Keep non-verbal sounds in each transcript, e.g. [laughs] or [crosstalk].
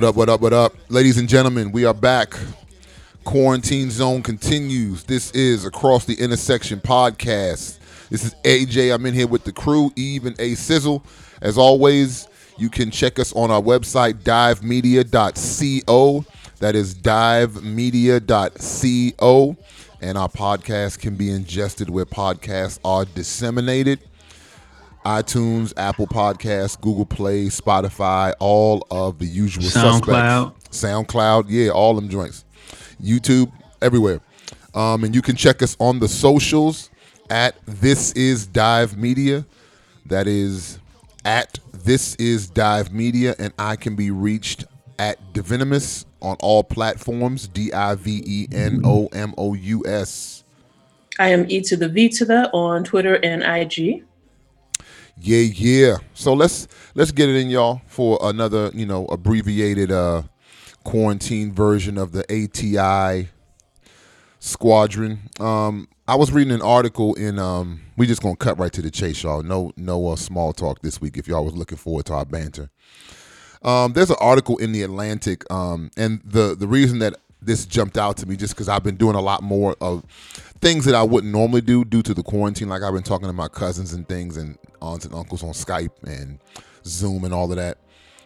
What up, what up, what up? Ladies and gentlemen, we are back. Quarantine Zone continues. This is Across the Intersection podcast. This is AJ. I'm in here with the crew, Eve and A Sizzle. As always, you can check us on our website, divemedia.co. That is divemedia.co. And our podcast can be ingested where podcasts are disseminated iTunes, Apple Podcasts, Google Play, Spotify, all of the usual SoundCloud. suspects. SoundCloud, yeah, all them joints. YouTube, everywhere. Um, and you can check us on the socials at This Is Dive Media. That is at This Is Dive Media, and I can be reached at Divenomous on all platforms. D I V E N O M O U S. I am E to the V to the on Twitter and IG. Yeah, yeah. So let's let's get it in, y'all, for another you know abbreviated uh quarantine version of the ATI squadron. Um, I was reading an article in. Um, we just gonna cut right to the chase, y'all. No, no uh, small talk this week. If y'all was looking forward to our banter, um, there's an article in the Atlantic, um, and the the reason that this jumped out to me just because I've been doing a lot more of things that I wouldn't normally do due to the quarantine. Like I've been talking to my cousins and things, and aunts and uncles on Skype and Zoom and all of that.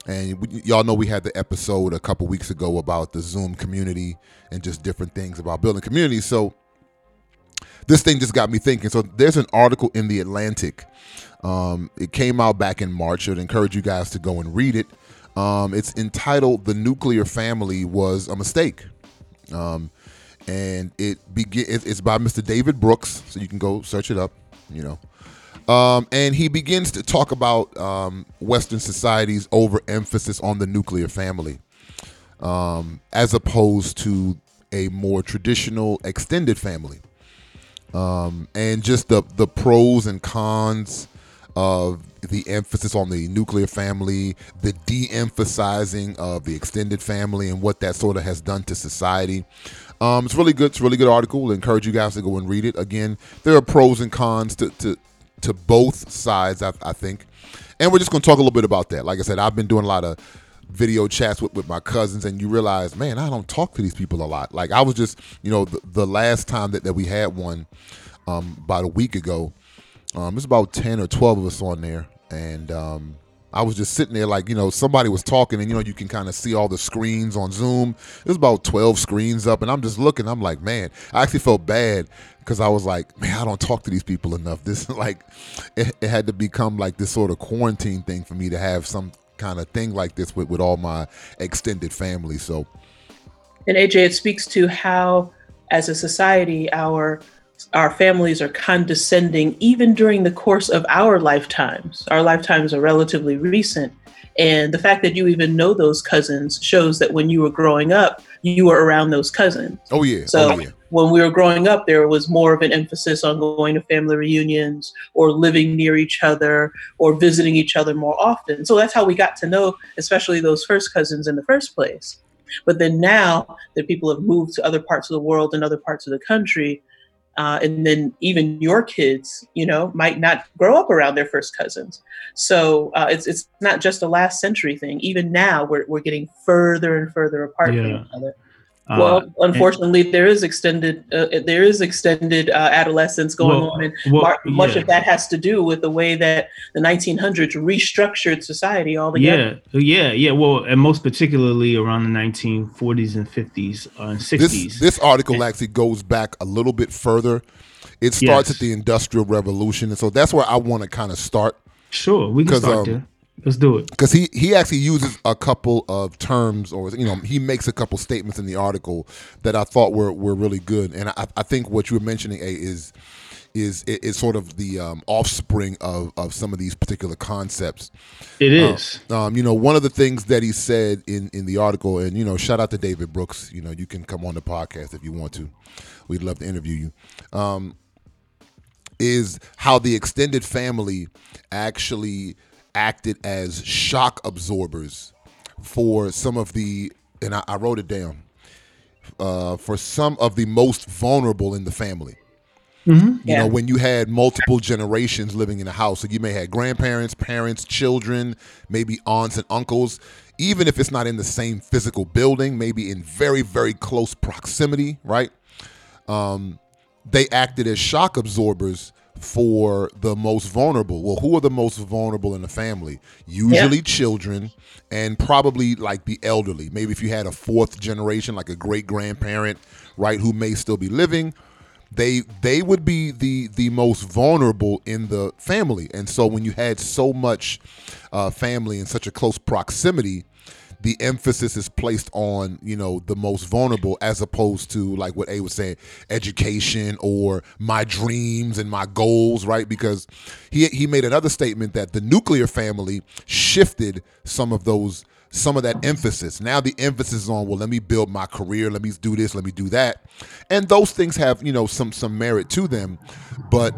And we, y'all know we had the episode a couple weeks ago about the Zoom community and just different things about building communities. So this thing just got me thinking. So there's an article in the Atlantic. Um, it came out back in March. I'd encourage you guys to go and read it. Um, it's entitled "The Nuclear Family Was a Mistake," um, and it begin. It's by Mr. David Brooks, so you can go search it up. You know, um, and he begins to talk about um, Western society's overemphasis on the nuclear family, um, as opposed to a more traditional extended family, um, and just the the pros and cons of the emphasis on the nuclear family, the de-emphasizing of the extended family, and what that sort of has done to society. Um, it's really good. It's a really good article. I encourage you guys to go and read it. Again, there are pros and cons to, to to both sides, I, I think. And we're just going to talk a little bit about that. Like I said, I've been doing a lot of video chats with, with my cousins, and you realize, man, I don't talk to these people a lot. Like I was just, you know, the, the last time that, that we had one um, about a week ago, um, it's about 10 or 12 of us on there. And um, I was just sitting there like, you know, somebody was talking and, you know, you can kind of see all the screens on Zoom. There's about 12 screens up and I'm just looking. I'm like, man, I actually felt bad because I was like, man, I don't talk to these people enough. [laughs] This like, it, it had to become like this sort of quarantine thing for me to have some kind of thing like this with, with all my extended family. So, and AJ, it speaks to how, as a society, our our families are condescending even during the course of our lifetimes. Our lifetimes are relatively recent. And the fact that you even know those cousins shows that when you were growing up, you were around those cousins. Oh, yeah. So oh, yeah. when we were growing up, there was more of an emphasis on going to family reunions or living near each other or visiting each other more often. So that's how we got to know, especially those first cousins in the first place. But then now that people have moved to other parts of the world and other parts of the country, uh, and then even your kids, you know, might not grow up around their first cousins. So uh, it's it's not just a last century thing. Even now, we're we're getting further and further apart Yeah. from each other. Uh, well, unfortunately, there is extended uh, there is extended uh, adolescence going Well- on, and well, mar- much yeah. of that has to do with the way that the 1900s restructured society altogether. Yeah, yeah, yeah. Well, and most particularly around the 1940s and 50s uh, and 60s. This this article actually goes back a little bit further. It starts Yes. at the Industrial Revolution, and so that's where I want to kind of start sure, we can 'cause, start um, there. Let's do it. because he he actually uses a couple of terms, or you know, he makes a couple statements in the article that I thought were were really good, and I, I think what you were mentioning a is is is sort of the um, offspring of of some of these particular concepts. It is. Um, you know, one of the things that he said in in the article, and you know, shout out to David Brooks. You know, you can come on the podcast if you want to. We'd love to interview you. Um, is how the extended family actually acted as shock absorbers for some of the, and I, I wrote it down, uh, for some of the most vulnerable in the family. Mm-hmm. You Yeah. know, when you had multiple generations living in a house, so you may have grandparents, parents, children, maybe aunts and uncles, even if it's not in the same physical building, maybe in very, very close proximity, right? Um, they acted as shock absorbers for the most vulnerable. Well, who are the most vulnerable in the family? Usually children and probably like the elderly. Maybe if you had a fourth generation, like a great grandparent, right, who may still be living, they they would be the the most vulnerable in the family. And so when you had so much uh, family in such a close proximity, the emphasis is placed on you know the most vulnerable as opposed to like what A was saying, education or my dreams and my goals, right? Because he he made another statement that the nuclear family shifted some of those some of that emphasis. Now the emphasis is on well, let me build my career, let me do this, let me do that, and those things have you know some some merit to them, but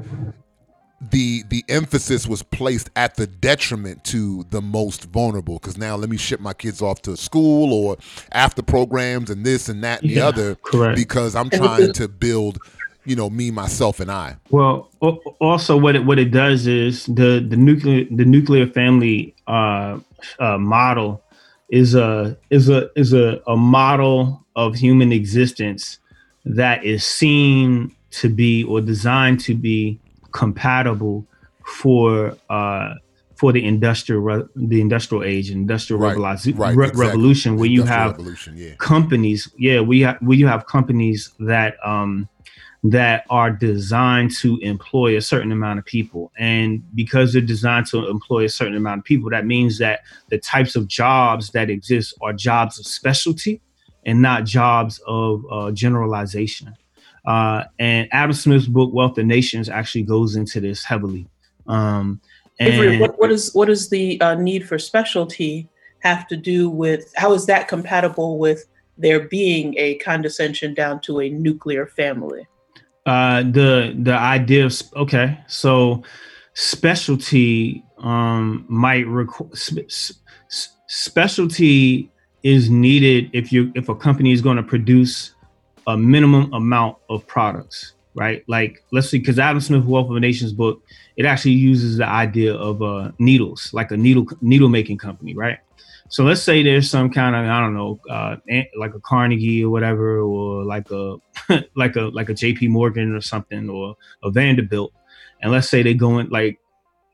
the the emphasis was placed at the detriment to the most vulnerable because now let me ship my kids off to school or after programs and this and that and the other correct. because I'm trying to build you know me myself and I Well, also what it what it does is the the nuclear the nuclear family uh, uh, model is a is a is a, a model of human existence that is seen to be or designed to be compatible for uh, for the industrial re- the industrial age industrial Right, revolution right, re- exactly. revolution where you have yeah. companies yeah we have we have companies that um that are designed to employ a certain amount of people. And because they're designed to employ a certain amount of people that means that the types of jobs that exist are jobs of specialty and not jobs of uh, generalization uh, and adam smith's book wealth of nations actually goes into this heavily um, and what, what is what does the uh, need for specialty have to do with? How is that compatible with there being a condescension down to a nuclear family? uh the the idea of sp- okay so specialty um might require sp- s- s- specialty is needed if you if a company is going to produce a minimum amount of products right? Like let's see because adam smith wealth of nations book it actually uses the idea of uh needles like a needle needle making company right? So let's say there's some kind of I don't know, uh, like a Carnegie or whatever, or like a [laughs] like a like a J.P. Morgan or something, or a Vanderbilt, and let's say they go in like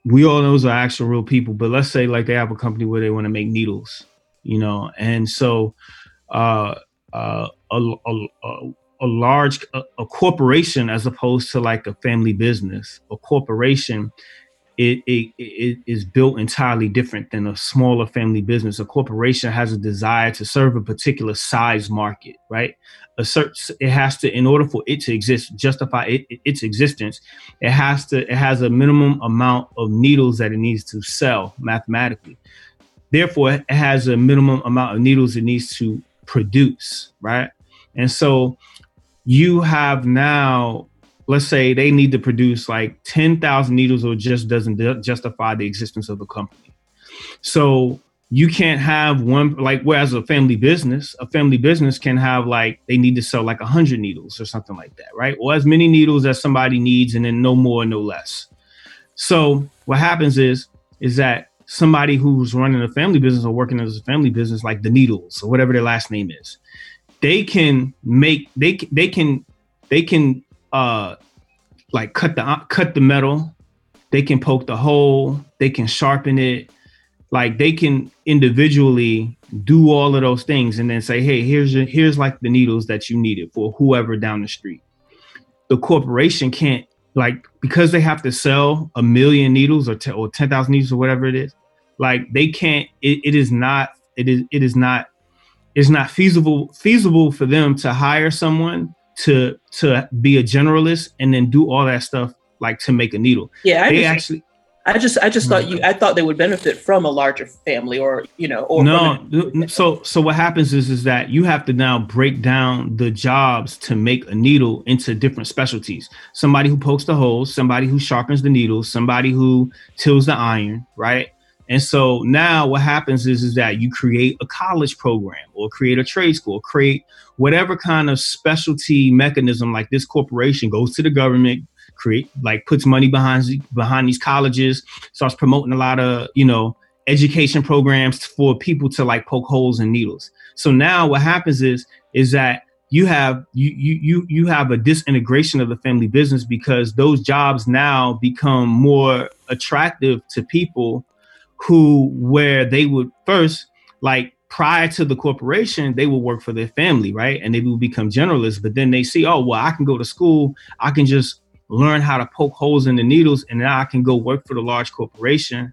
we all know those are actual real people, but let's say like they have a company where they want to make needles, you know, and so uh, uh, a, a, a, a large a, a corporation as opposed to like a family business, a corporation it, it, it is built entirely different than a smaller family business. A corporation has a desire to serve a particular size market, right? A certain, it has to, in order for it to exist, justify it, its existence, it has to, it has a minimum amount of needles that it needs to sell mathematically. Therefore, it has a minimum amount of needles it needs to produce, right? And so you have now let's say they need to produce like 10,000 needles or just doesn't ju- justify the existence of the company. So you can't have one like whereas a family business, a family business can have like they need to sell like 100 needles or something like that, right? Or as many needles as somebody needs and then no more no less. So what happens is is that somebody who's running a family business or working as a family business like the needles or whatever their last name is, they can make they they can they can uh like cut the cut the metal. They can poke the hole. They can sharpen it. Like they can individually do all of those things and then say hey here's your here's like the needles that you needed for whoever down the street. The corporation can't like because they have to sell a million needles or, te- or 10,000 needles or whatever it is like they can't it, it is not it is it is not it's not feasible feasible for them to hire someone to to be a generalist and then do all that stuff like to make a needle. Yeah, I They just, actually I just, I just thought you, mm-hmm. I thought they would benefit from a larger family, or you know, or no. a- So so what happens is is that you have to now break down the jobs to make a needle into different specialties. Somebody who pokes the holes, somebody who sharpens the needles, somebody who tills the iron, right? And so now what happens is, is that you create a college program or create a trade school, create whatever kind of specialty mechanism like this corporation goes to the government, create like puts money behind behind these colleges, starts promoting a lot of you know education programs for people to like poke holes in needles. So now what happens is is that you have you you you have a disintegration of the family business because those jobs now become more attractive to people who where they would first like prior to the corporation they would work for their family right? And they would become generalists but then they see oh well i can go to school i can just learn how to poke holes in the needles and now i can go work for the large corporation.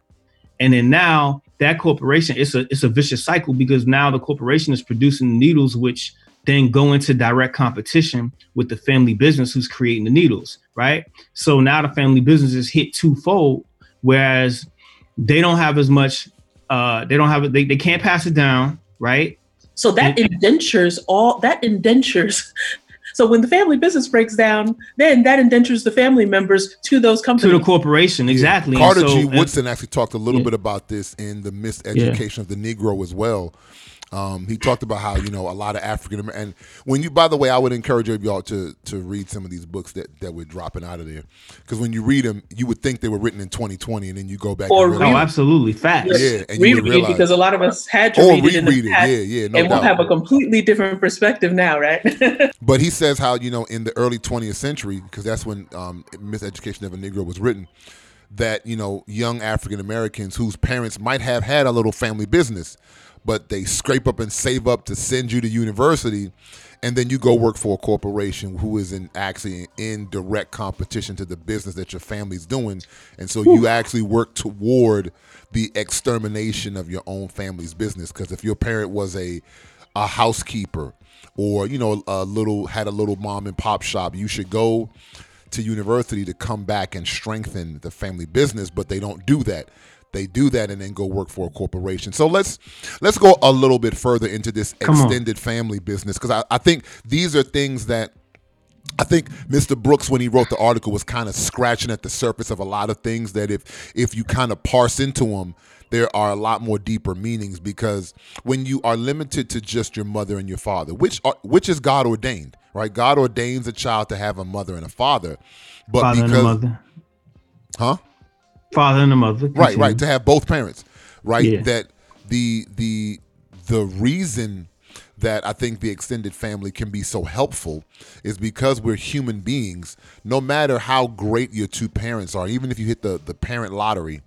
And then now that corporation it's a it's a vicious cycle because now the corporation is producing needles which then go into direct competition with the family business who's creating the needles right? So now the family business is hit twofold whereas they don't have as much uh they don't have they, they can't pass it down right so that and, indentures all that indentures [laughs] so when the family business breaks down, then that indentures the family members to those companies. To the corporation, exactly. Yeah. Carter so, G. Woodson actually talked a little yeah. bit about this in the miseducation yeah. of the Negro as well. Um, he talked about how you know a lot of African American. And when you, by the way, I would encourage y'all to to read some of these books that that we're dropping out of there, because when you read them, you would think they were written in 2020, and then you go back. Or read, oh, absolutely, facts. Yeah, and reread realize, because a lot of us had to read it, in the past, it. Yeah, yeah, no and we'll have a completely different perspective now, right? [laughs] but he says how you know in the early 20th century, because that's when um, Miseducation of a Negro was written that you know young African Americans whose parents might have had a little family business but they scrape up and save up to send you to university and then you go work for a corporation who is in actually in direct competition to the business that your family's doing. And so you actually work toward the extermination of your own family's business. Because if your parent was a a housekeeper or you know a little had a little mom and pop shop you should go to university to come back and strengthen the family business but they don't do that they do that and then go work for a corporation. So let's let's go a little bit further into this Come extended on. family business because I, I think these are things that I think Mr. Brooks, when he wrote the article, was kind of scratching at the surface of a lot of things that if if you kind of parse into them, there are a lot more deeper meanings because when you are limited to just your mother and your father, which are, which is God ordained, right? God ordains a child to have a mother and a father, but father because, huh? Father and a mother. Continue. Right, right. To have both parents, right? Yeah. That the the the reason that I think the extended family can be so helpful is because we're human beings. No matter how great your two parents are, even if you hit the the parent lottery,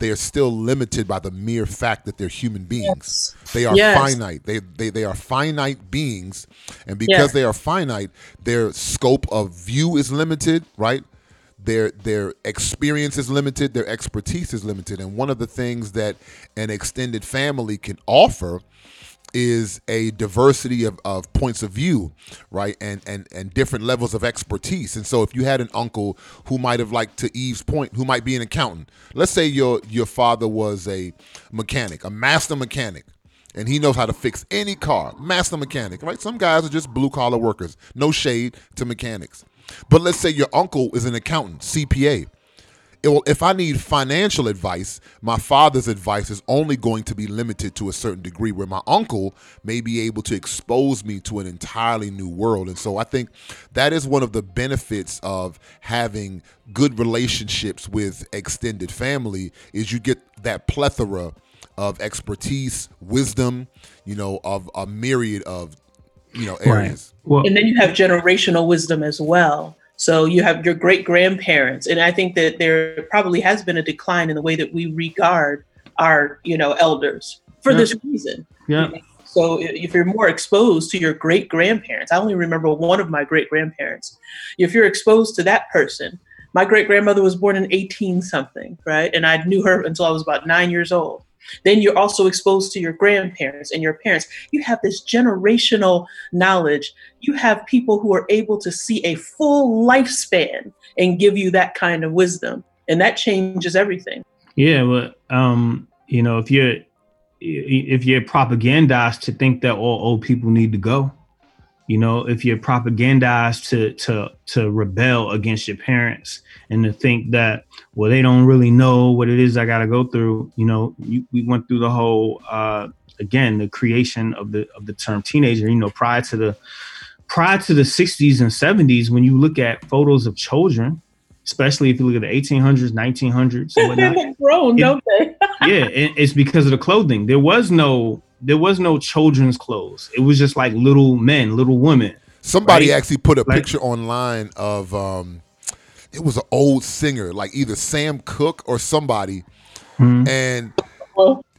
they are still limited by the mere fact that they're human beings. Yes. They are yes. finite. They, they they are finite beings, and because yes. they are finite, their scope of view is limited. Right? Their their experience is limited, their expertise is limited, and one of the things that an extended family can offer is a diversity of, of points of view, right? And, and and different levels of expertise. And so if you had an uncle who might have liked to Eve's point, who might be an accountant. Let's say your your father was a mechanic, a master mechanic. And he knows how to fix any car, master mechanic, right? Some guys are just blue collar workers. No shade to mechanics. But let's say your uncle is an accountant, CPA. Will, if I need financial advice, my father's advice is only going to be limited to a certain degree, where my uncle may be able to expose me to an entirely new world. And so I think that is one of the benefits of having good relationships with extended family is you get that plethora of expertise, wisdom, you know, of a myriad of you know areas. Right. Well, and then you have generational wisdom as well. So you have your great grandparents, and I think that there probably has been a decline in the way that we regard our you know elders for yeah. this reason. Yeah. So if you're more exposed to your great grandparents, I only remember one of my great grandparents. If you're exposed to that person, my great grandmother was born in 18 something, right? And I knew her until I was about nine years old. Then you're also exposed to your grandparents and your parents. You have this generational knowledge. You have people who are able to see a full lifespan and give you that kind of wisdom. And that changes everything. Yeah, Well, um, you know, if you're if you're propagandized to think that all old people need to go, you know, if you're propagandized to to to rebel against your parents and to think that well they don't really know what it is I got to go through, you know, you, we went through the whole uh, again the creation of the of the term teenager. You know, prior to the prior to the 60s and 70s, when you look at photos of children, especially if you look at the 1800s, 1900s, whatnot. [laughs] Grown, It- don't they? [laughs] yeah, it, it's because of the clothing. There was no there was no children's clothes. It was just like little men, little women. Somebody Right? actually put a Like- picture online of um it was an old singer, like either Sam Cooke or somebody, Mhm. and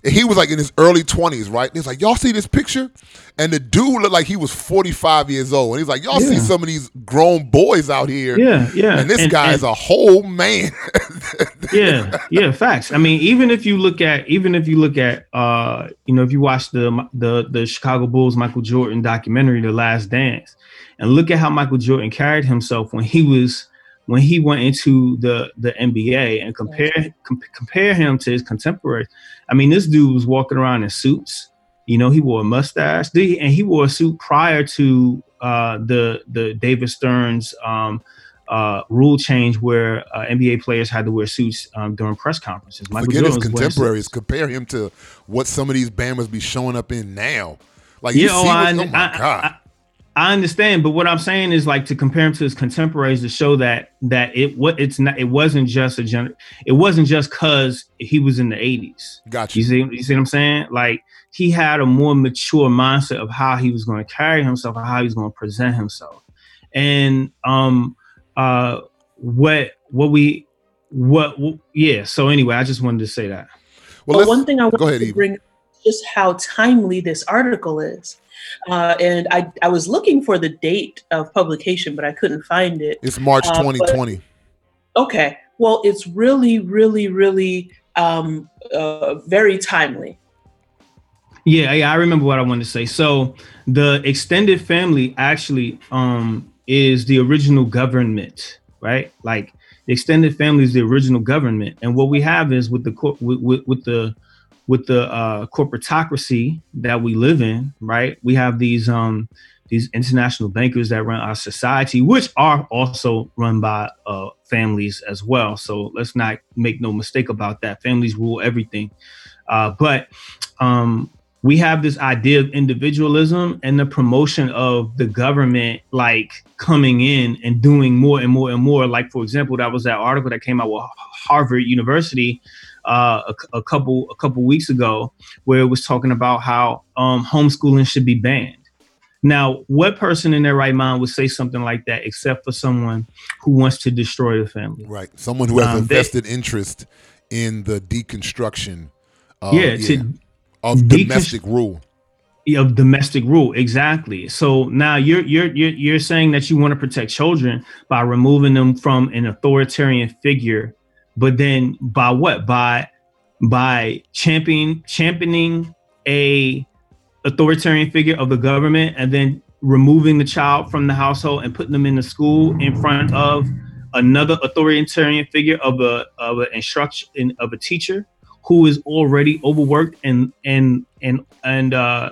Well, he was like in his early twenties, right? And he's like, Y'all see this picture? And the dude looked like he was 45 years old. And he's like, Y'all see some of these grown boys out here. Yeah, yeah. And this And- guy's a whole man. [laughs] yeah yeah facts i mean even if you look at even if you look at uh you know if you watch the the the chicago bulls michael jordan documentary the last dance and look at how michael jordan carried himself when he was when he went into the the nba and compare com- compare him to his contemporaries i mean this dude was walking around in suits you know he wore a mustache and he wore a suit prior to uh the the david Stern's um uh, rule change where uh, NBA players had to wear suits um, during press conferences. Michael Forget his Jordan was wearing contemporaries. Compare him to what some of these Bammers be showing up in now. Like you Yeah, see oh, what's- I, oh my I- God. I- I understand, but what I'm saying is like to compare him to his contemporaries to show that that it what it's not it wasn't just a gen it wasn't just because he was in the 80s. Got You you. see, you see what I'm saying? Like he had a more mature mindset of how he was going to carry himself and how he was going to present himself. And um uh what what we what yeah, so anyway, I just wanted to say that. Well, but one thing I go wanted ahead, to Eva. bring just how timely this article is. Uh, and I, I was looking for the date of publication, but I couldn't find it. it's March uh, but- 2020. Okay. Well, it's really, really, really um, uh, very timely. Yeah, yeah, I remember what I wanted to say. So the extended family actually um is the original government, right? Like the extended family is the original government, and what we have is with the cor- with, with, with the with the uh, corporatocracy that we live in, right? We have these um these international bankers that run our society, which are also run by uh, families as well. So let's not make no mistake about that. Families rule everything, uh, but um, we have this idea of individualism and the promotion of the government like coming in and doing more and more and more like for example that was that article that came out with harvard university uh, a, a couple a couple weeks ago where it was talking about how um, homeschooling should be banned now what person in their right mind would say something like that except for someone who wants to destroy the family Right. Someone who has a Um, they- vested interest in the deconstruction of, yeah, to of deconstru- domestic rule. of domestic rule exactly so now you're you're you're, you're saying that you want to protect children by removing them from an authoritarian figure but then by what? By by champion championing a authoritarian figure of the government and then removing the child from the household and putting them in the school in front of another authoritarian figure of a of an instruction of a teacher who is already overworked and and and and uh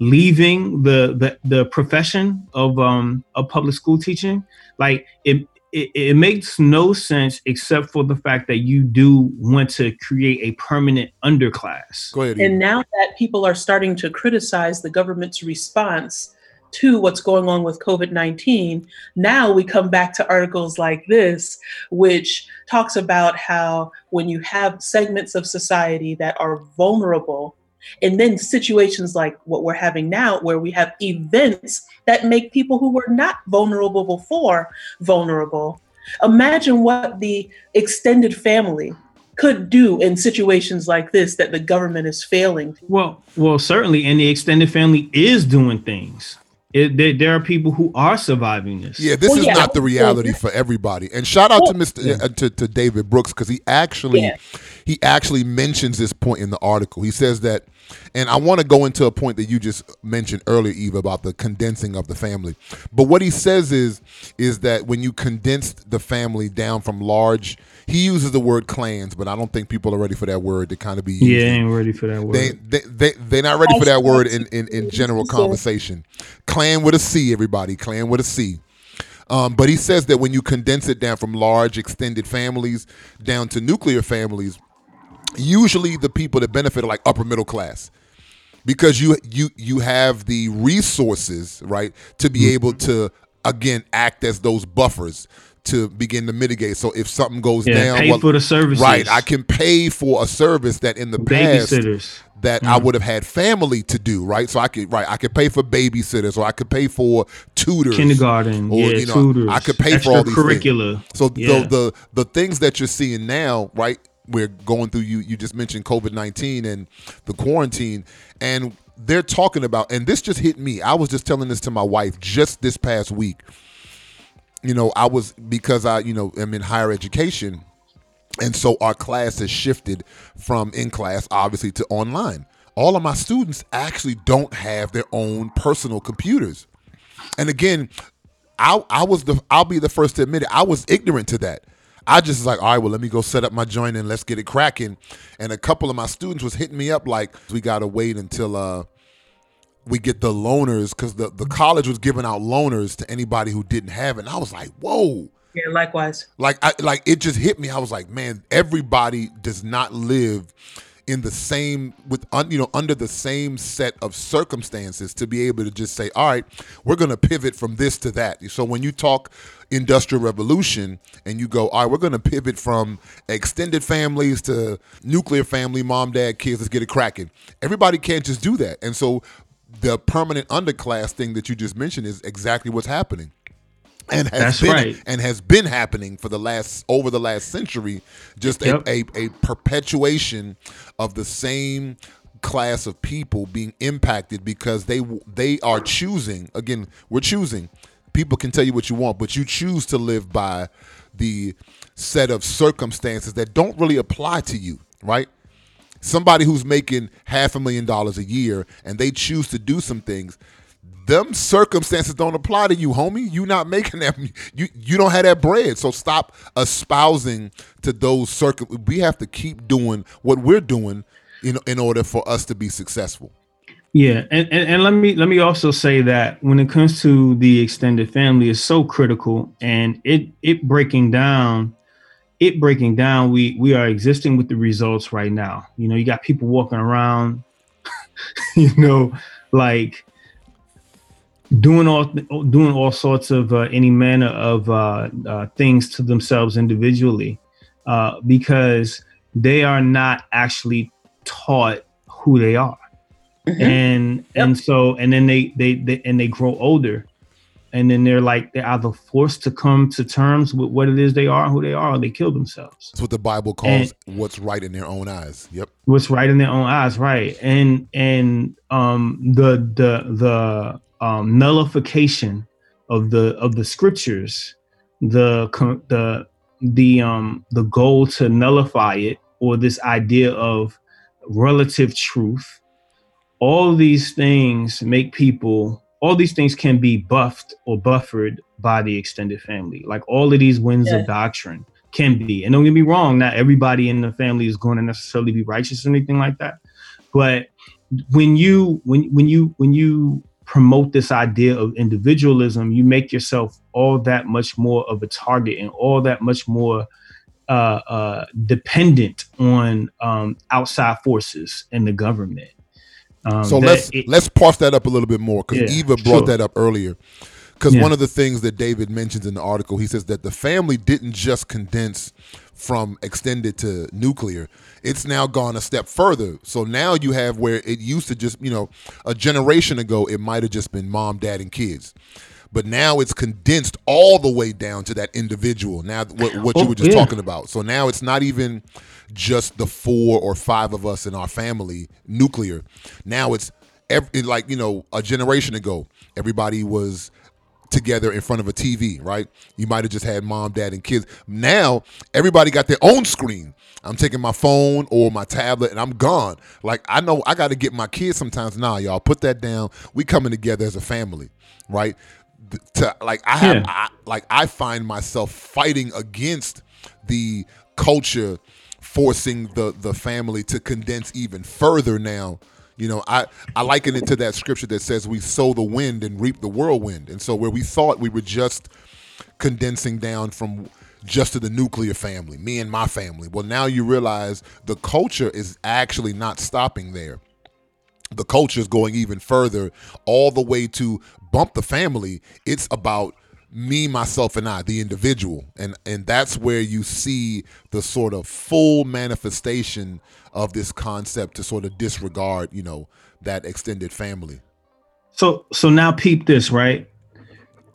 leaving the the, the profession of um of public school teaching? Like it, it it makes no sense except for the fact that you do want to create a permanent underclass Go ahead. And now that people are starting to criticize the government's response to what's going on with COVID 19, now we come back to articles like this, which talks about how when you have segments of society that are vulnerable, and then situations like what we're having now, where we have events that make people who were not vulnerable before vulnerable. Imagine what the extended family could do in situations like this that the government is failing. Well, well, certainly, and the extended family is doing things. It, there, there are people who are surviving this. Yeah, this Well, is yeah. not the reality for everybody. And shout out to Well- Mr. uh, to, to David Brooks because he actually Yeah. He actually mentions this point in the article. He says that, and I want to go into a point that you just mentioned earlier, Eva, about the condensing of the family. But what he says is is that when you condense the family down from large, he uses the word clans, but I don't think people are ready for that word to kind of be used. yeah, in- ain't ready for that word. they, they, they, they're not ready for that word in, in, in general conversation. Clan with a C, everybody. Clan with a C. Um, but he says that when you condense it down from large extended families down to nuclear families, usually the people that benefit are like upper middle class because you you you have the resources right to be mm-hmm. able to again act as those buffers to begin to mitigate. So if something goes Yeah, down, pay well, for the services. right, I can pay for a service that in the past that I mm. would have had family to do, right? So I could right, I could pay for babysitters or I could pay for tutors. kindergarten, or, yeah, you know, tutors. I could pay for all these things. extracurricular. So Yeah. the, the the things that you're seeing now, right? We're going through you you just mentioned COVID nineteen and the quarantine and they're talking about and this just hit me. I was just telling this to my wife just this past week. You know, I was because I, you know, am in higher education and so our class has shifted from in class, obviously, to online. All of my students actually don't have their own personal computers. And again, I I was the I'll be the first to admit it. I was ignorant to that. I just was like, all right, well, let me go set up my joint and let's get it cracking. And a couple of my students was hitting me up like, we gotta wait until uh we get the loaners because the, the college was giving out loaners to anybody who didn't have it. And I was like, whoa Yeah, likewise. like I like it just hit me. I was like, man, everybody does not live in the same with un, you know under the same set of circumstances to be able to just say, all right, we're going to pivot from this to that. So when you talk industrial revolution and you go, all right, we're going to pivot from extended families to nuclear family, mom, dad, kids, let's get it cracking. Everybody can't just do that. And so the permanent underclass thing that you just mentioned is exactly what's happening and has That's been right. and has been happening for the last over the last century just a, a, a perpetuation of the same class of people being impacted because they they are choosing again we're choosing. People can tell you what you want but you choose to live by the set of circumstances that don't really apply to you right? Somebody who's making half a million dollars a year and they choose to do some things them circumstances don't apply to you homie you not making that [laughs] you you don't have that bread so stop espousing to those circum we have to keep doing what we're doing in, in order for us to be successful Yeah, and, and and let me let me also say that when it comes to the extended family, is so critical, and it it breaking down, it breaking down. We we are existing with the results right now. You know, you got people walking around, [laughs] you know, like doing all doing all sorts of uh, any manner of uh, uh, things to themselves individually, uh, because they are not actually taught who they are. Mhm. and and so and then they, they they and they grow older. And then they're like they're either forced to come to terms with what it is they are who they are or they kill themselves. That's what the bible calls what's right in their own eyes. Yep. What's right in their own eyes right. And and um the the the um nullification of the of the scriptures the the the um the goal to nullify it or this idea of relative truth. All these things make people all these things can be buffed or buffered by the extended family. Like all of these winds Yeah. of doctrine can be. And don't get me wrong not everybody in the family is going to necessarily be righteous or anything like that. But when you when when you when you promote this idea of individualism you make yourself all that much more of a target and all that much more uh, uh, dependent on um, outside forces and the government um, so let's it- let's parse that up a little bit more because Yeah, eva brought sure. that up earlier because Yeah. one of the things that david mentions in the article he says that the family didn't just condense from extended to nuclear it's now gone a step further. So now you have where it used to just you know a generation ago it might have just been mom dad and kids. But now it's condensed all the way down to that individual. Now what, what you Oh, were just yeah. talking about. So now it's not even just the four or five of us in our family nuclear. Now it's every, like you know a generation ago everybody was together in front of a TV, right? You might have just had mom, dad, and kids. Now everybody got their own screen. I'm taking my phone or my tablet and I'm gone. Like I know I got to get my kids sometimes. Nah, y'all put that down. We coming together as a family, right? To like I have Yeah. I, like I find myself fighting against the culture forcing the the family to condense even further now you know i i liken it to that scripture that says we sow the wind and reap the whirlwind. And so where we thought we were just condensing down from just to the nuclear family me and my family well now you realize the culture is actually not stopping there. The culture is going even further all the way to bump the family. It's about me, myself, and I, the individual, and and that's where you see the sort of full manifestation of this concept to sort of disregard, you know, that extended family. So so now peep this, right?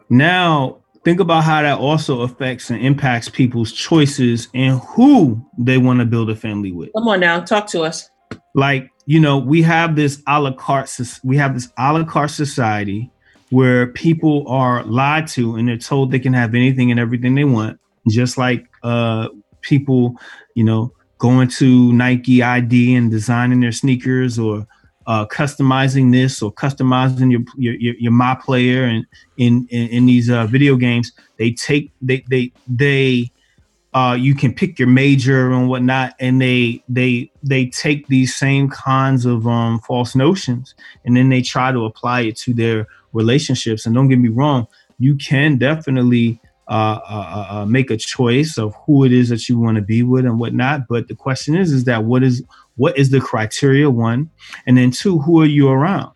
Now think about how that also affects and impacts people's choices and who they want to build a family with. Come on now, talk to us. Like, you know, we have this a la carte we have this a la carte society where people are lied to and they're told they can have anything and everything they want, just like uh, people, you know, going to Nike ID and designing their sneakers or uh, customizing this or customizing your your, your, my player and in in, in these uh, video games. They take they they they uh, you can pick your major and whatnot, and they they they take these same kinds of um, false notions, and then they try to apply it to their relationships. And don't get me wrong, you can definitely uh, uh, uh, uh, make a choice of who it is that you want to be with and whatnot. But the question is, is that what is what is the criteria? One, and then two, who are you around?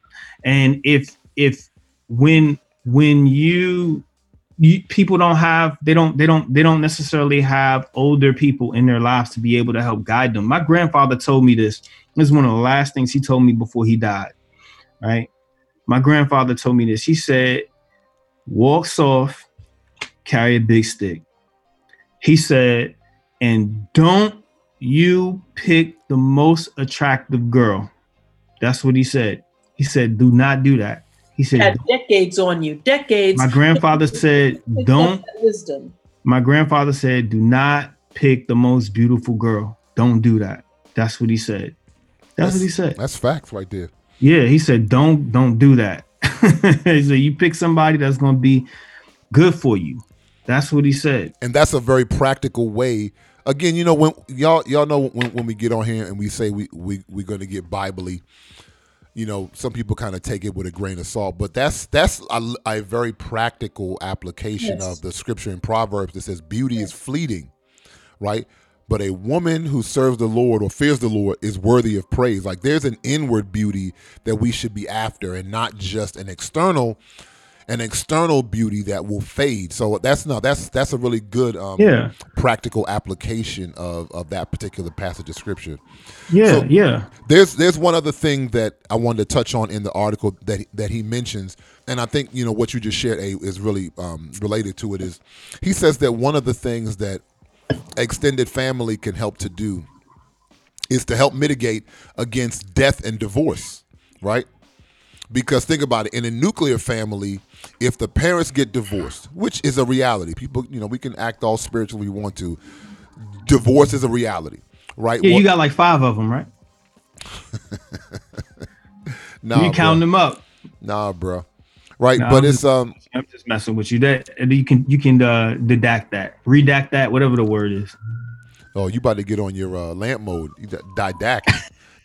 And if if when when you you, people don't have they don't they don't they don't necessarily have older people in their lives to be able to help guide them. My grandfather told me this. This is one of the last things he told me before he died. Right my grandfather told me this. He said, walk soft, carry a big stick. He said, and don't you pick the most attractive girl. That's what he said. He said, do not do that. He said, Had decades on you, decades. My grandfather said, don't. Wisdom. My grandfather said, do not pick the most beautiful girl. Don't do that. That's what he said. That's, that's what he said. That's facts right there. Yeah, he said, "Don't don't do that." [laughs] he said, "You pick somebody that's going to be good for you." That's what he said. And that's a very practical way. Again, you know when y'all y'all know when, when we get on here and we say we we we're going to get biblically, you know, some people kind of take it with a grain of salt, but that's that's a, a very practical application yes. of the scripture in Proverbs that says beauty yes. is fleeting, right? but a woman who serves the Lord or fears the Lord is worthy of praise. Like there's an inward beauty that we should be after and not just an external an external beauty that will fade. So that's no that's that's a really good um yeah. practical application of of that particular passage of scripture. Yeah, so yeah. There's there's one other thing that I wanted to touch on in the article that that he mentions and I think you know what you just shared a, is really um, related to it is he says that one of the things that extended family can help to do is to help mitigate against death and divorce, right? Because think about it, in a nuclear family, if the parents get divorced, which is a reality, people, you know, we can act all spiritual we want to. Divorce is a reality, right? Yeah, what, you got like five of them, right? [laughs] nah, you count them up. Nah, bro right? No, but I'm it's just, um, I'm just messing with you. That you can you can uh, dedact that, redact that, whatever the word is. Oh, you about to get on your uh, lamp mode? Didactic.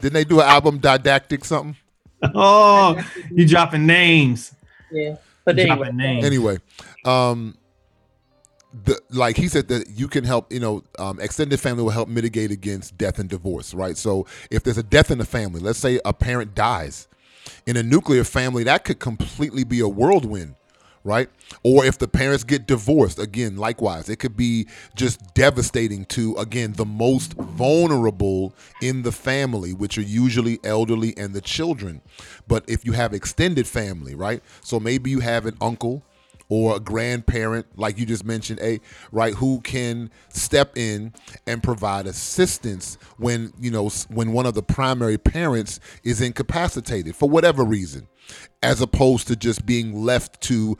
Didn't they do an album didactic something? [laughs] [laughs] Oh, you dropping names. Yeah, but anyway. Names. Anyway, um, the like he said that you can help. You know, um, extended family will help mitigate against death and divorce. Right. So if there's a death in the family, let's say a parent dies in a nuclear family, that could completely be a whirlwind, right? Or if the parents get divorced, again, likewise, it could be just devastating to, again, the most vulnerable in the family, which are usually elderly and the children. But if you have extended family, right? So maybe you have an uncle or a grandparent, like you just mentioned, a right, who can step in and provide assistance when you know when one of the primary parents is incapacitated for whatever reason, as opposed to just being left to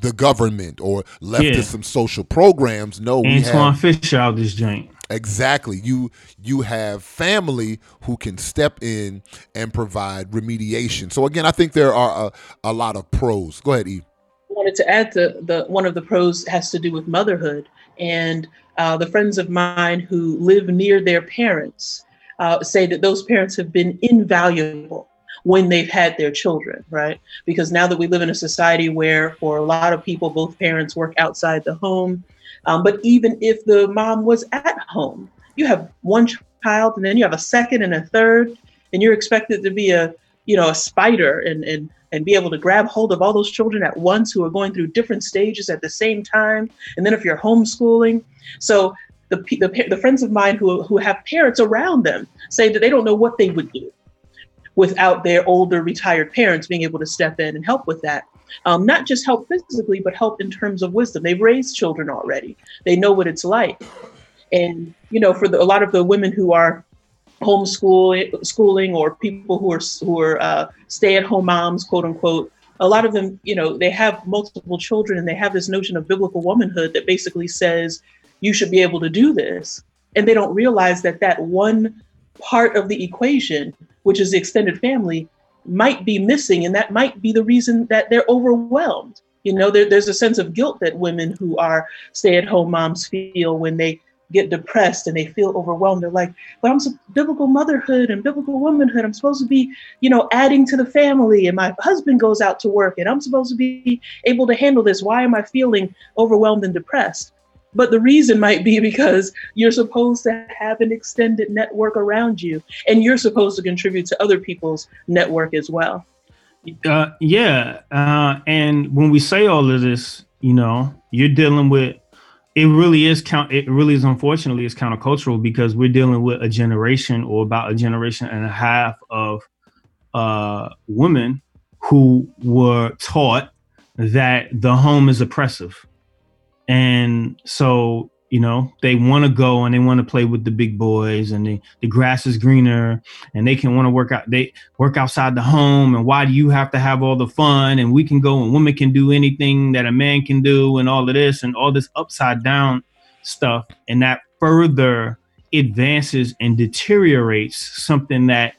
the government or left yeah. some social programs. No, Antwone we have Fisher out this joint. Exactly. You you have family who can step in and provide remediation. So again, I think there are a, a lot of pros. Go ahead, Eve wanted to add the, the one of the pros has to do with motherhood and uh, the friends of mine who live near their parents uh, say that those parents have been invaluable when they've had their children, right? Because now that we live in a society where, for a lot of people, both parents work outside the home. Um, but even if the mom was at home, you have one child and then you have a second and a third, and you're expected to be a, you know, a spider and, and and be able to grab hold of all those children at once who are going through different stages at the same time. And then if you're homeschooling, so the, the, the friends of mine who, who have parents around them say that they don't know what they would do without their older retired parents being able to step in and help with that. Um, not just help physically, but help in terms of wisdom. They've raised children already. They know what it's like. And you know, for the, a lot of the women who are homeschooling schooling or people who are who are uh, stay-at-home moms, quote unquote, a lot of them, you know, they have multiple children and they have this notion of biblical womanhood that basically says you should be able to do this, and they don't realize that that one part of the equation, which is the extended family, might be missing, and that might be the reason that they're overwhelmed. You know, there, there's a sense of guilt that women who are stay-at-home moms feel when they get depressed and they feel overwhelmed. They're like, but I'm biblical motherhood and biblical womanhood. I'm supposed to be, you know, adding to the family and my husband goes out to work and I'm supposed to be able to handle this. Why am I feeling overwhelmed and depressed? But the reason might be because you're supposed to have an extended network around you and you're supposed to contribute to other people's network as well. Uh, yeah. Uh, and when we say all of this, you know, you're dealing with it really is count it really is unfortunately is countercultural because we're dealing with a generation or about a generation and a half of uh, women who were taught that the home is oppressive and so you know they want to go and they want to play with the big boys and they, the grass is greener and they can want to work out they work outside the home and why do you have to have all the fun and we can go and women can do anything that a man can do and all of this and all this upside down stuff. And that further advances and deteriorates something that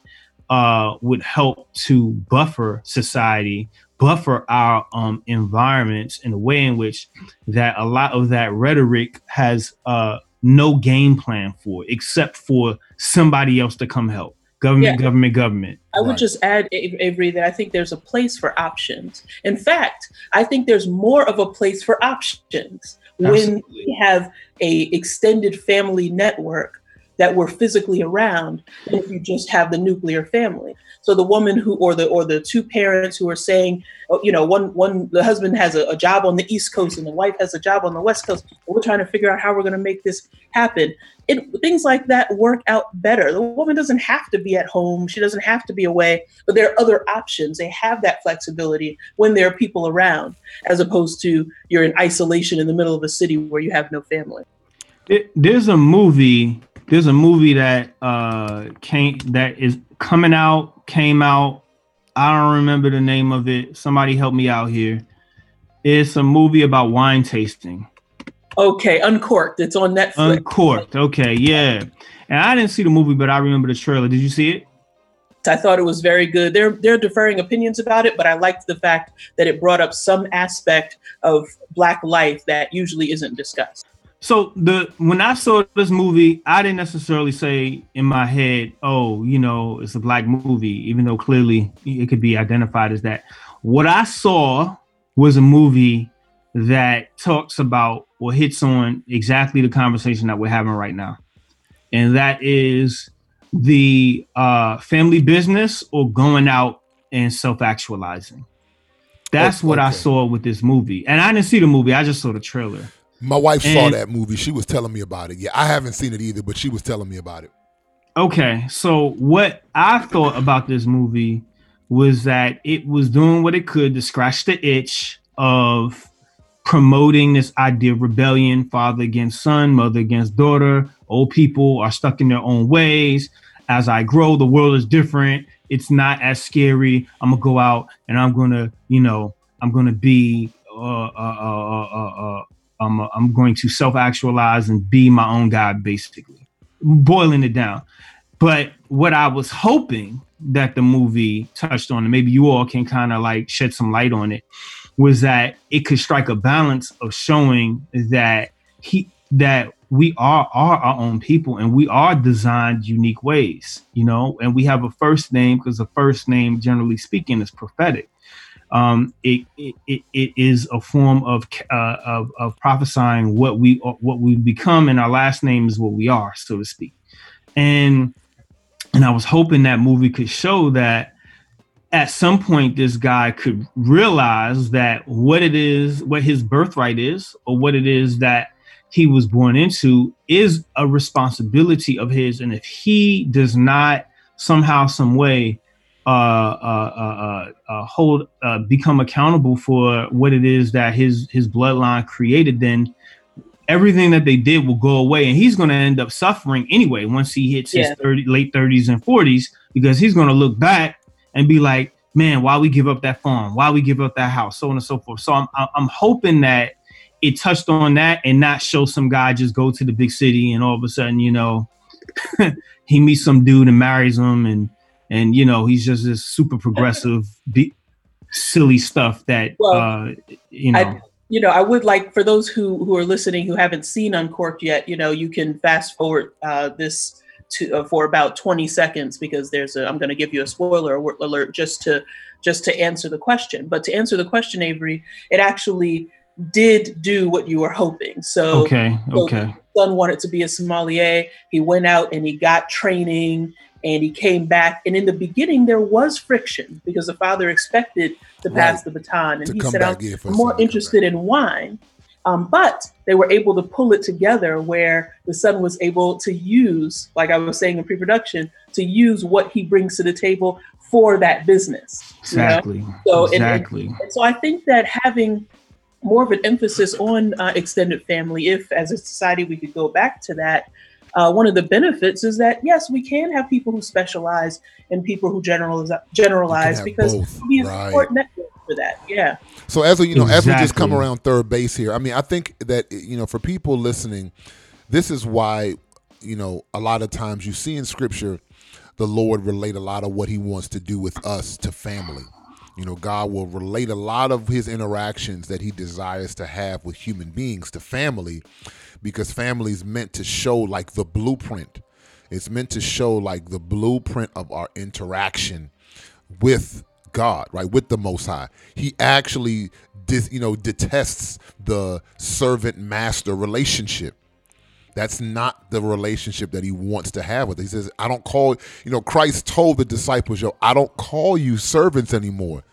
uh, would help to buffer society buffer our um, environments in a way in which that a lot of that rhetoric has uh, no game plan for, except for somebody else to come help. Government, yeah. government, government. I would right. just add, Avery, that I think there's a place for options. In fact, I think there's more of a place for options Absolutely. when we have a extended family network that we're physically around if you just have the nuclear family. So the woman who, or the or the two parents who are saying, oh, you know, one one the husband has a, a, job on the East Coast and the wife has a job on the West Coast. We're trying to figure out how we're going to make this happen. It, things like that work out better. The woman doesn't have to be at home. She doesn't have to be away. But there are other options. They have that flexibility when there are people around, as opposed to you're in isolation in the middle of a city where you have no family. It, there's a movie there's a movie that uh came that is coming out, came out. I don't remember the name of it. Somebody help me out here. It's a movie about wine tasting. Okay, Uncorked. It's on Netflix. Uncorked. Okay, yeah. And I didn't see the movie, but I remember the trailer. Did you see it? I thought it was very good. They're they're deferring opinions about it, but I liked the fact that it brought up some aspect of black life that usually isn't discussed. So the when I saw this movie, I didn't necessarily say in my head, "Oh, you know, it's a black movie," even though clearly it could be identified as that. What I saw was a movie that talks about or hits on exactly the conversation that we're having right now, and that is the uh, family business or going out and self-actualizing. That's oh, what I saw with this movie, and I didn't see the movie. I just saw the trailer. My wife and, saw that movie. She was telling me about it. Yeah, I haven't seen it either, but she was telling me about it. Okay, so what I thought about this movie was that it was doing what it could to scratch the itch of promoting this idea of rebellion, father against son, mother against daughter. Old people are stuck in their own ways. As I grow, the world is different. It's not as scary. I'm gonna go out and I'm gonna, you know, I'm gonna be uh, uh, uh, uh, uh I'm, going to self actualize and be my own God, basically, boiling it down. But what I was hoping that the movie touched on, and maybe you all can kind of like shed some light on it, was that it could strike a balance of showing that he that we are are our own people and we are designed unique ways, you know, and we have a first name because the first name, generally speaking, is prophetic um, it, it, it is a form of, uh, of, of prophesying what we what we become, and our last name is what we are, so to speak. And and I was hoping that movie could show that at some point this guy could realize that what it is, what his birthright is, or what it is that he was born into is a responsibility of his. And if he does not somehow, some way, uh, uh, uh, uh hold, uh, become accountable for what it is that his his bloodline created, then everything that they did will go away, and he's going to end up suffering anyway once he hits yeah. his 30, late thirties and forties, because he's going to look back and be like, man, why we give up that farm? Why we give up that house? So on and so forth. So I'm I'm hoping that it touched on that and not show some guy just go to the big city and all of a sudden, you know, [laughs] he meets some dude and marries him and and you know he's just this super progressive be- silly stuff that well, uh you know I, you know, I would like for those who who are listening who haven't seen Uncorked yet, you know, you can fast forward uh, this to uh, for about 20 seconds because there's a I'm going to give you a spoiler alert just to just to answer the question. But to answer the question, Avery, it actually did do what you were hoping. So okay, okay. So son wanted to be a sommelier. He went out and he got training and he came back. And in the beginning, there was friction because the father expected to pass right. the baton, and to he said, "I'm more interested in wine." Um, but they were able to pull it together where the son was able to use, like I was saying in pre-production, to use what he brings to the table for that business. Exactly. You know? So exactly. And, and so I think that having more of an emphasis on uh, extended family, if as a society we could go back to that, uh, one of the benefits is that yes, we can have people who specialize and people who generalize generalize because both, we have right. support network for that. Yeah. So as we, you know, exactly. as we just come around third base here, I mean, I think that you know, for people listening, this is why you know a lot of times you see in Scripture the Lord relate a lot of what He wants to do with us to family. You know, God will relate a lot of his interactions that he desires to have with human beings to family because family is meant to show like the blueprint. It's meant to show like the blueprint of our interaction with God, right? With the Most High. He actually, dis, you know, detests the servant master relationship. That's not the relationship that he wants to have with. He says, I don't call, you know, Christ told the disciples, yo, I don't call you servants anymore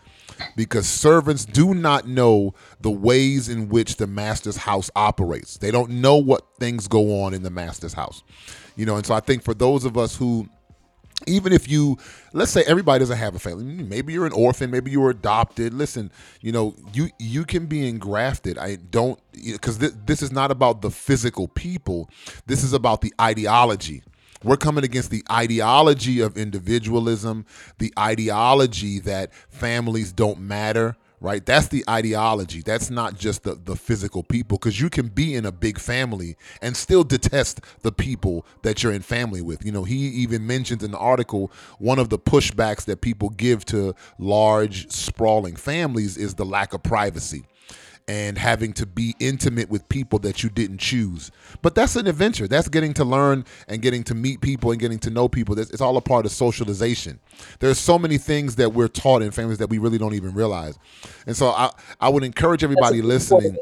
because servants do not know the ways in which the master's house operates. They don't know what things go on in the master's house. You know, and so I think for those of us who even if you let's say everybody doesn't have a family maybe you're an orphan maybe you were adopted listen you know you you can be engrafted i don't because th- this is not about the physical people this is about the ideology we're coming against the ideology of individualism the ideology that families don't matter right? That's the ideology. That's not just the, the physical people, because you can be in a big family and still detest the people that you're in family with. You know, he even mentions in the article one of the pushbacks that people give to large, sprawling families is the lack of privacy and having to be intimate with people that you didn't choose. But that's an adventure. That's getting to learn and getting to meet people and getting to know people. It's all a part of socialization. There's so many things that we're taught in families that we really don't even realize. And so I, I would encourage everybody listening.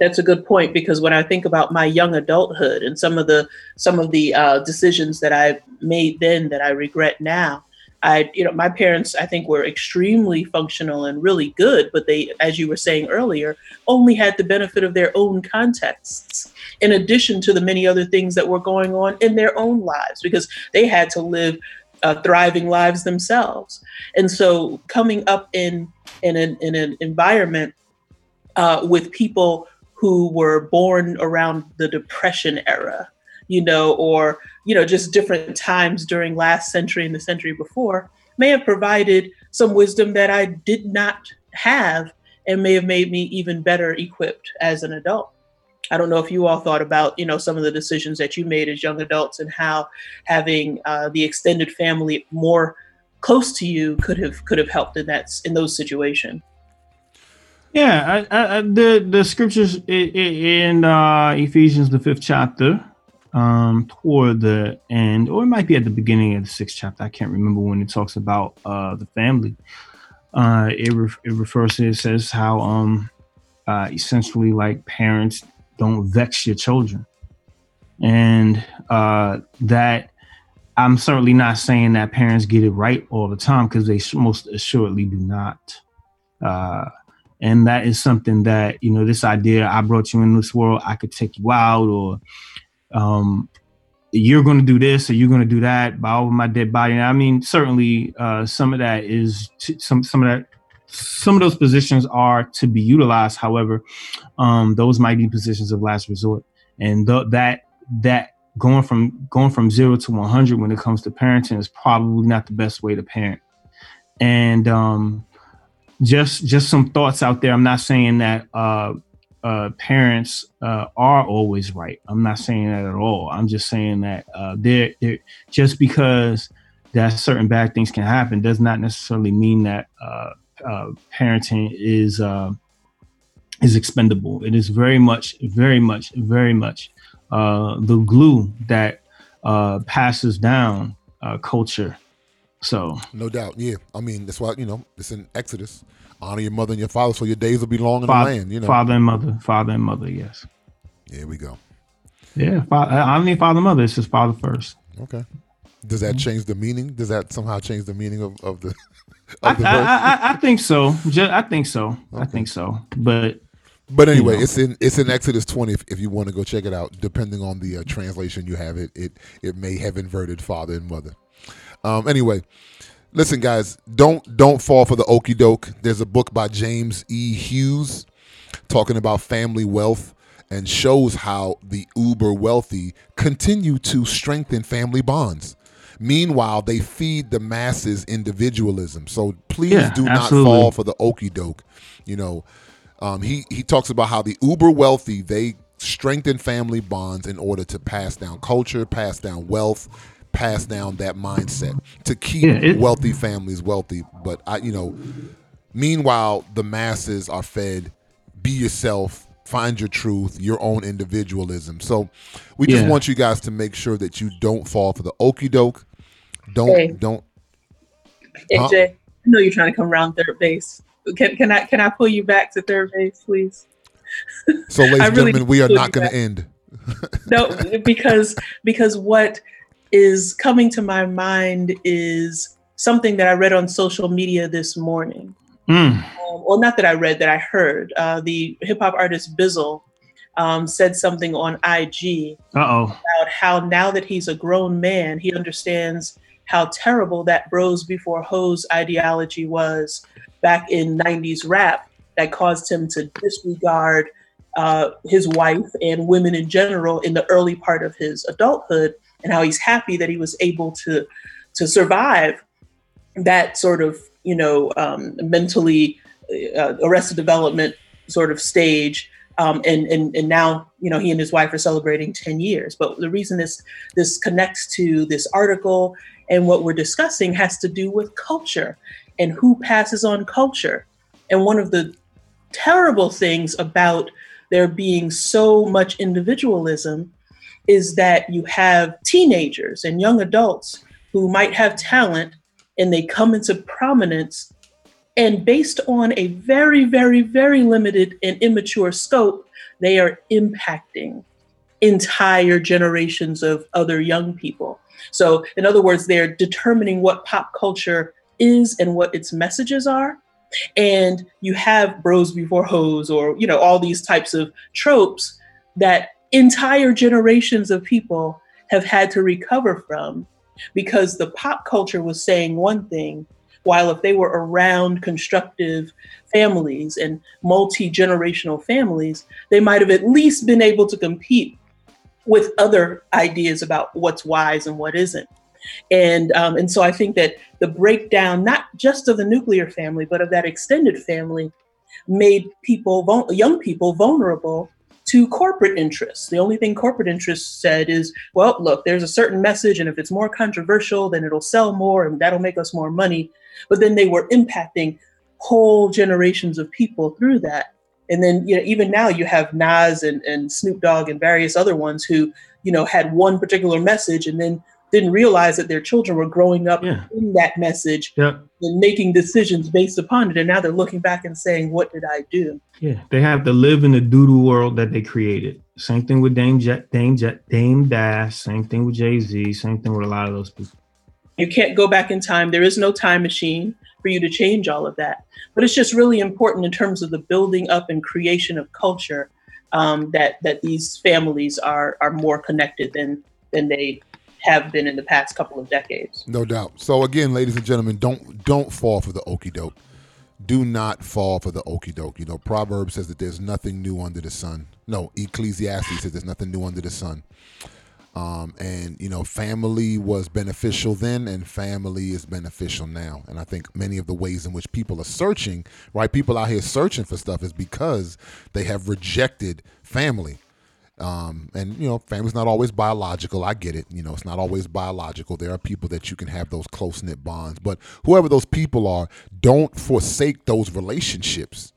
That's a good point because when I think about my young adulthood and some of the some of the uh, decisions that I made then that I regret now, I, you know, my parents, I think, were extremely functional and really good, but they, as you were saying earlier, only had the benefit of their own contexts, in addition to the many other things that were going on in their own lives, because they had to live uh, thriving lives themselves. And so, coming up in in an, in an environment uh, with people who were born around the Depression era, you know, or you know, just different times during last century and the century before, may have provided some wisdom that I did not have and may have made me even better equipped as an adult. I don't know if you all thought about, you know, some of the decisions that you made as young adults and how having uh, the extended family more close to you could have could have helped in that in those situations. Yeah, I, I, the the scriptures in uh, Ephesians the fifth chapter um, toward the end, or it might be at the beginning of the sixth chapter. I can't remember when it talks about uh, the family. Uh, it, re- it refers to it says how um, uh, essentially like parents don't vex your children, and uh, that I'm certainly not saying that parents get it right all the time because they most assuredly do not. Uh, and that is something that you know this idea I brought you in this world, I could take you out, or um, you're going to do this or you're going to do that by over my dead body. And I mean, certainly uh, some of that is t- some some of that some of those positions are to be utilized. However, um, those might be positions of last resort, and th- that that going from going from zero to 100 when it comes to parenting is probably not the best way to parent. And um, just just some thoughts out there. I'm not saying that uh, uh, parents uh, are always right. I'm not saying that at all. I'm just saying that uh, they're, they're just because that certain bad things can happen does not necessarily mean that uh, uh, parenting is uh, is expendable. It is very much, very much, very much the glue that passes down culture. So no doubt, yeah. I mean, that's why you know it's in Exodus. Honor your mother and your father, so your days will be long in father, the land. You know, father and mother, father and mother. Yes. Here we go. Yeah, father, I don't need father and mother. It's just father first. Okay. Does that mm-hmm. change the meaning? Does that somehow change the meaning of, of the I, I, I, think so. I think so. Okay. I think so. But but anyway, you know. it's in it's in Exodus twenty. If, if, you want to go check it out, depending on the uh, translation you have, it it it may have inverted father and mother. Um, anyway, listen, guys, don't don't fall for the okey doke. There's a book by James E. Hughes talking about family wealth and shows how the uber wealthy continue to strengthen family bonds. Meanwhile, they feed the masses individualism. So please yeah, do absolutely. not fall for the okey doke. You know, um, he he talks about how the uber wealthy they strengthen family bonds in order to pass down culture, pass down wealth, pass down that mindset to keep yeah, it, wealthy families wealthy. But I, you know, meanwhile, the masses are fed be yourself, find your truth, your own individualism. So we just yeah. want you guys to make sure that you don't fall for the okey doke. Don't hey. don't. Hey huh? Jay, I know you're trying to come around third base. Can can I can I pull you back to third base, please? So, ladies and really gentlemen, we are not going to end. no, because because what is coming to my mind is something that I read on social media this morning. Mm. Um, well, not that I read, that I heard. Uh, the hip hop artist Bizzle um, said something on IG Uh-oh. about how now that he's a grown man, he understands how terrible that bros before hoes ideology was back in 90s rap that caused him to disregard uh, his wife and women in general in the early part of his adulthood and how he's happy that he was able to to survive that sort of you know um, mentally uh, arrested development sort of stage um, and, and and now you know he and his wife are celebrating 10 years. But the reason this this connects to this article and what we're discussing has to do with culture and who passes on culture. And one of the terrible things about there being so much individualism is that you have teenagers and young adults who might have talent and they come into prominence and based on a very, very, very limited and immature scope, they are impacting entire generations of other young people. So, in other words, they're determining what pop culture is and what its messages are. And you have bros before hoes, or you know, all these types of tropes that entire generations of people have had to recover from because the pop culture was saying one thing, while if they were around constructive families and multi generational families, they might have at least been able to compete with other ideas about what's wise and what isn't. And um, and so I think that the breakdown, not just of the nuclear family, but of that extended family, made people, young people, vulnerable to corporate interests. The only thing corporate interests said is, well, look, there's a certain message, and if it's more controversial, then it'll sell more and that'll make us more money. But then they were impacting whole generations of people through that. And then, you know, even now you have Nas and, and Snoop Dogg and various other ones who, you know, had one particular message and then didn't realize that their children were growing up Yeah. in that message Yep. and making decisions based upon it. And now they're looking back and saying, What did I do? Yeah, they have to live in the doodoo world that they created. Same thing with Dame Dame Dame Dash. Same thing with Jay Z. Same thing with a lot of those people. You can't go back in time. There is no time machine for you to change all of that. But it's just really important in terms of the building up and creation of culture um, that that these families are are more connected than than they have been in the past couple of decades. No doubt. So again, ladies and gentlemen, don't don't fall for the okey doke. Do not fall for the okey doke. You know, Proverbs says that there's nothing new under the sun. No, Ecclesiastes says there's nothing new under the sun. Um, and you know, family was beneficial then, and family is beneficial now. And I think many of the ways in which people are searching, right? People out here searching for stuff is because they have rejected family. Um, and you know, family's not always biological. I get it. You know, it's not always biological. There are people that you can have those close knit bonds, but whoever those people are, don't forsake those relationships,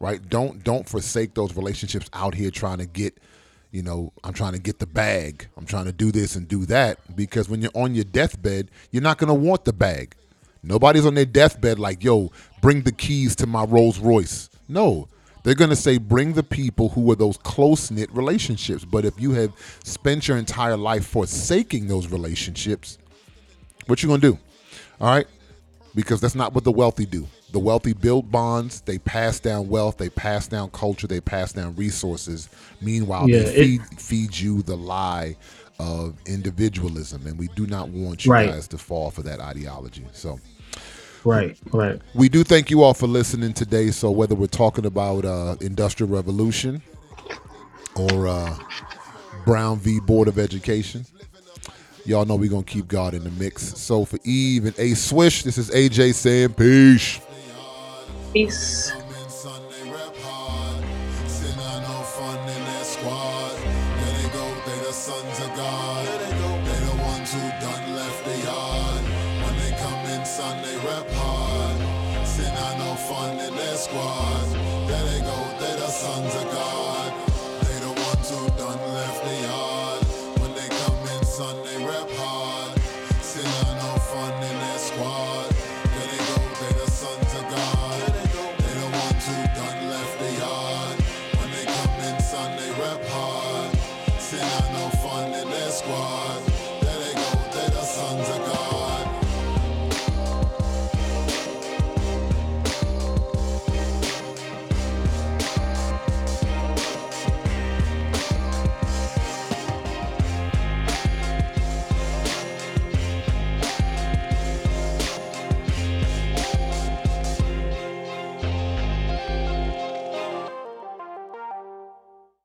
right? Don't don't forsake those relationships out here trying to get, you know, I'm trying to get the bag. I'm trying to do this and do that because when you're on your deathbed, you're not gonna want the bag. Nobody's on their deathbed like, yo, bring the keys to my Rolls Royce. No, they're going to say, bring the people who are those close knit relationships. But if you have spent your entire life forsaking those relationships, what you going to do? All right? Because that's not what the wealthy do. The wealthy build bonds, they pass down wealth, they pass down culture, they pass down resources. Meanwhile, Yeah, they it- feed, feed you the lie of individualism. And we do not want you Right. guys to fall for that ideology. So, Right, right. we do thank you all for listening today. So whether we're talking about uh, industrial revolution or uh, Brown v. Board of Education, y'all know we're gonna keep God in the mix. So for Eve and A Swish, this is AJ saying peace. Peace.